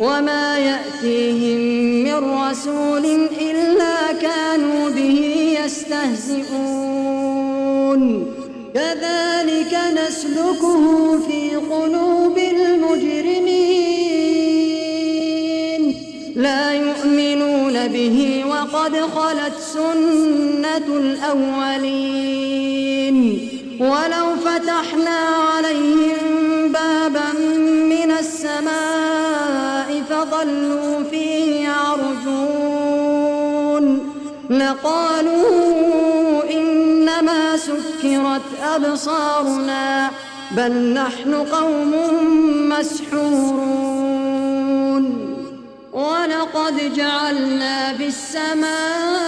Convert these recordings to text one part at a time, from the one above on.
وما يأتيهم من رسول إلا كانوا به يستهزئون كذلك نسلكه في قلوب المجرمين لا يؤمنون به وقد خلت سنة الأولين ولو فتحنا عليهم بابا من السماء فظلوا فيه يعرجون لقالوا إنما سكرت أبصارنا بل نحن قوم مسحورون. ولقد جعلنا في السماء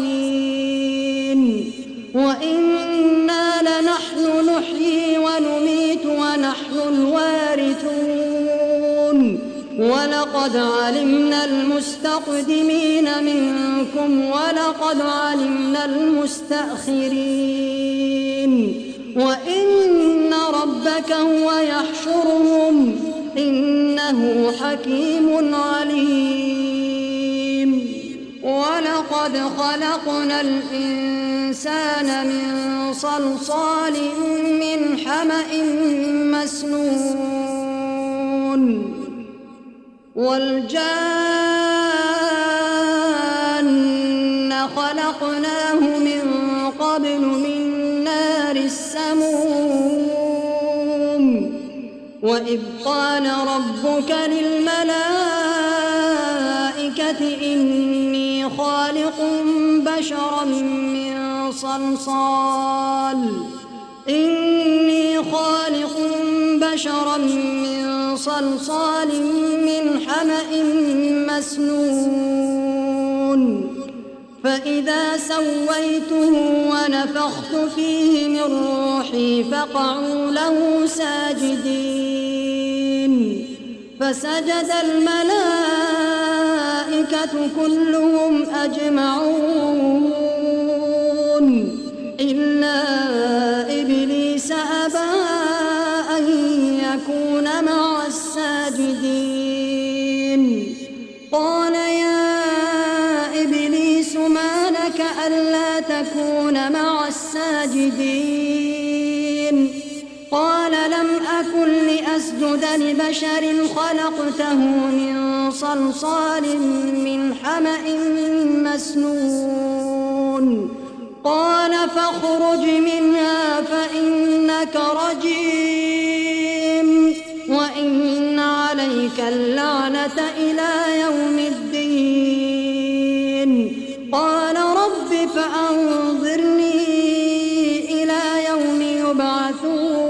بخازنين وإنا لنحن نحيي ونميت ونحن الوارثون. ولقد علمنا المستقدمين منكم ولقد علمنا المستأخرين. وإن ربك هو يحشرهم إنه حكيم عليم. ولقد خلقنا الإنسان من صلصال من حمأ مسنون والجان خلقناه من قبل من نار السموم وإذ قال ربك للملائكة إني خالق بشرا من صلصال. إني خالق بشرا من صلصال من حمأ مسنون. فإذا سويته ونفخت فيه من روحي فقعوا له ساجدين. فسجد الملائكة كلهم أجمعون إلا لأسجد لبشر خلقته من صلصال من حمأ مسنون. قال فاخرج منها فإنك رجيم. وإن عليك اللعنة إلى يوم الدين. قال رب فأنظرني إلى يوم يبعثون.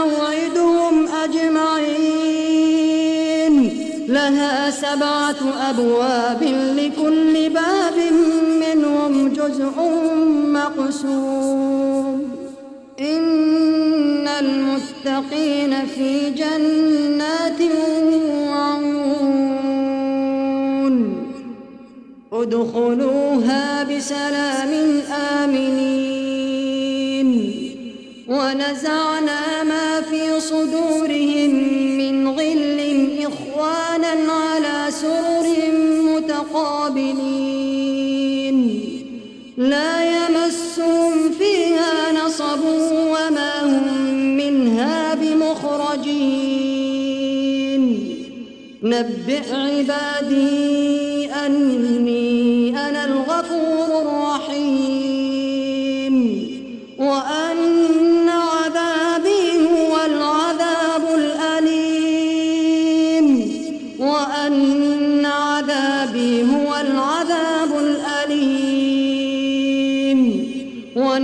سبعة أبواب لكل باب منهم جزء مقسوم. إن المتقين في جنات وعيون. ادخلوها بسلام آمنين. ونزعنا ما في صدورهم من غل إخوانا سرر متقابلين. لا يمسهم فيها نصب وما هم منها بمخرجين. نبئ عبادي أني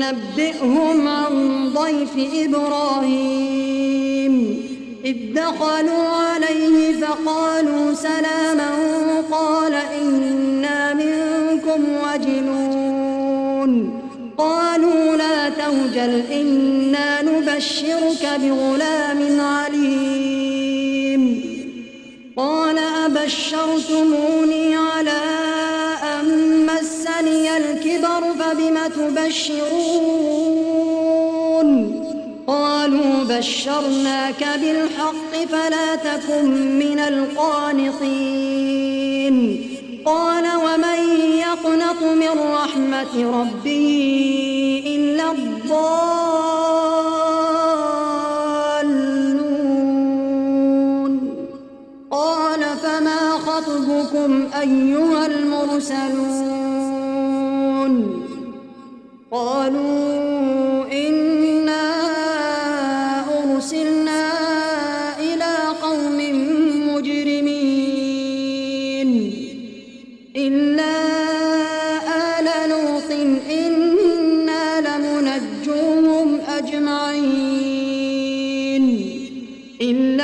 ونبئهم عن ضيف إبراهيم. إذ دخلوا عليه فقالوا سلاما قال إنا منكم وجلون قالوا لا توجل إنا نبشرك بغلام عليم. قال أبشرتموني على الكبر فبم تبشرون. قالوا بشرناك بالحق فلا تكن من القانطين. قال ومن يقنط من رحمة ربه إلا الضالون. قال فما خطبكم أيها المرسلون؟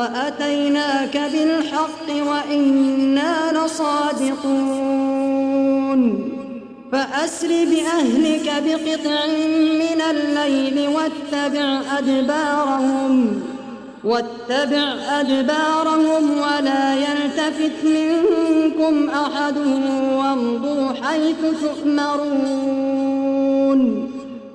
وأتيناك بالحق وإنا لصادقون. فأسر بأهلك بقطع من الليل واتبع أدبارهم واتبع أدبارهم ولا يلتفت منكم أحد وامضوا حيث تؤمرون.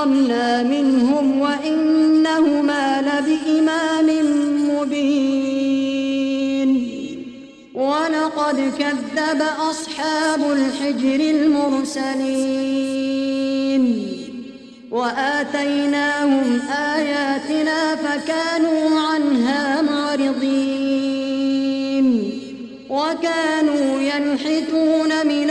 فانتقمنا منهم وإنهما لبإمام مبين. ولقد كذب أصحاب الحجر المرسلين. وآتيناهم آياتنا فكانوا عنها معرضين. وكانوا ينحتون من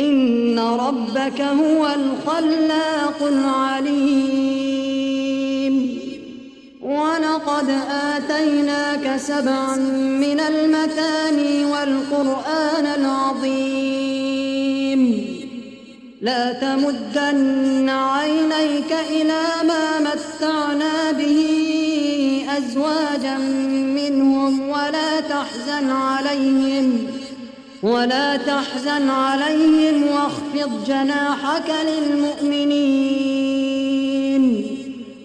إن ربك هو الخلاق العليم. ولقد آتيناك سبعا من المثاني والقرآن العظيم. لا تمدن عينيك إلى ما متعنا به أزواجا منهم ولا تحزن عليهم. ولا تحزن عليهم واخفض جناحك للمؤمنين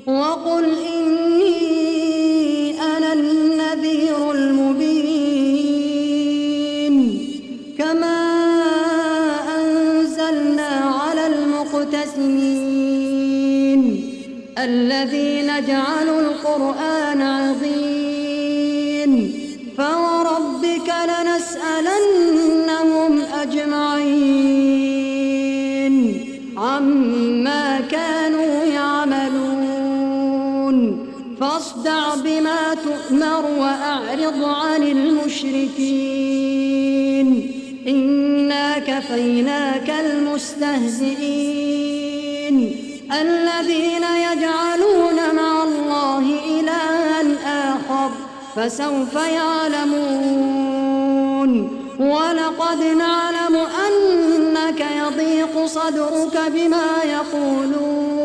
وقل إني أنا النذير المبين كما أنزلنا على المقتسمين الذين جعلوا القرآن عظيم فوربك لنسألنهم تؤمر وأعرض عن المشركين. إنا كفيناك المستهزئين. الذين يجعلون مع الله إلها آخر فسوف يعلمون. ولقد نعلم أنك يضيق صدرك بما يقولون.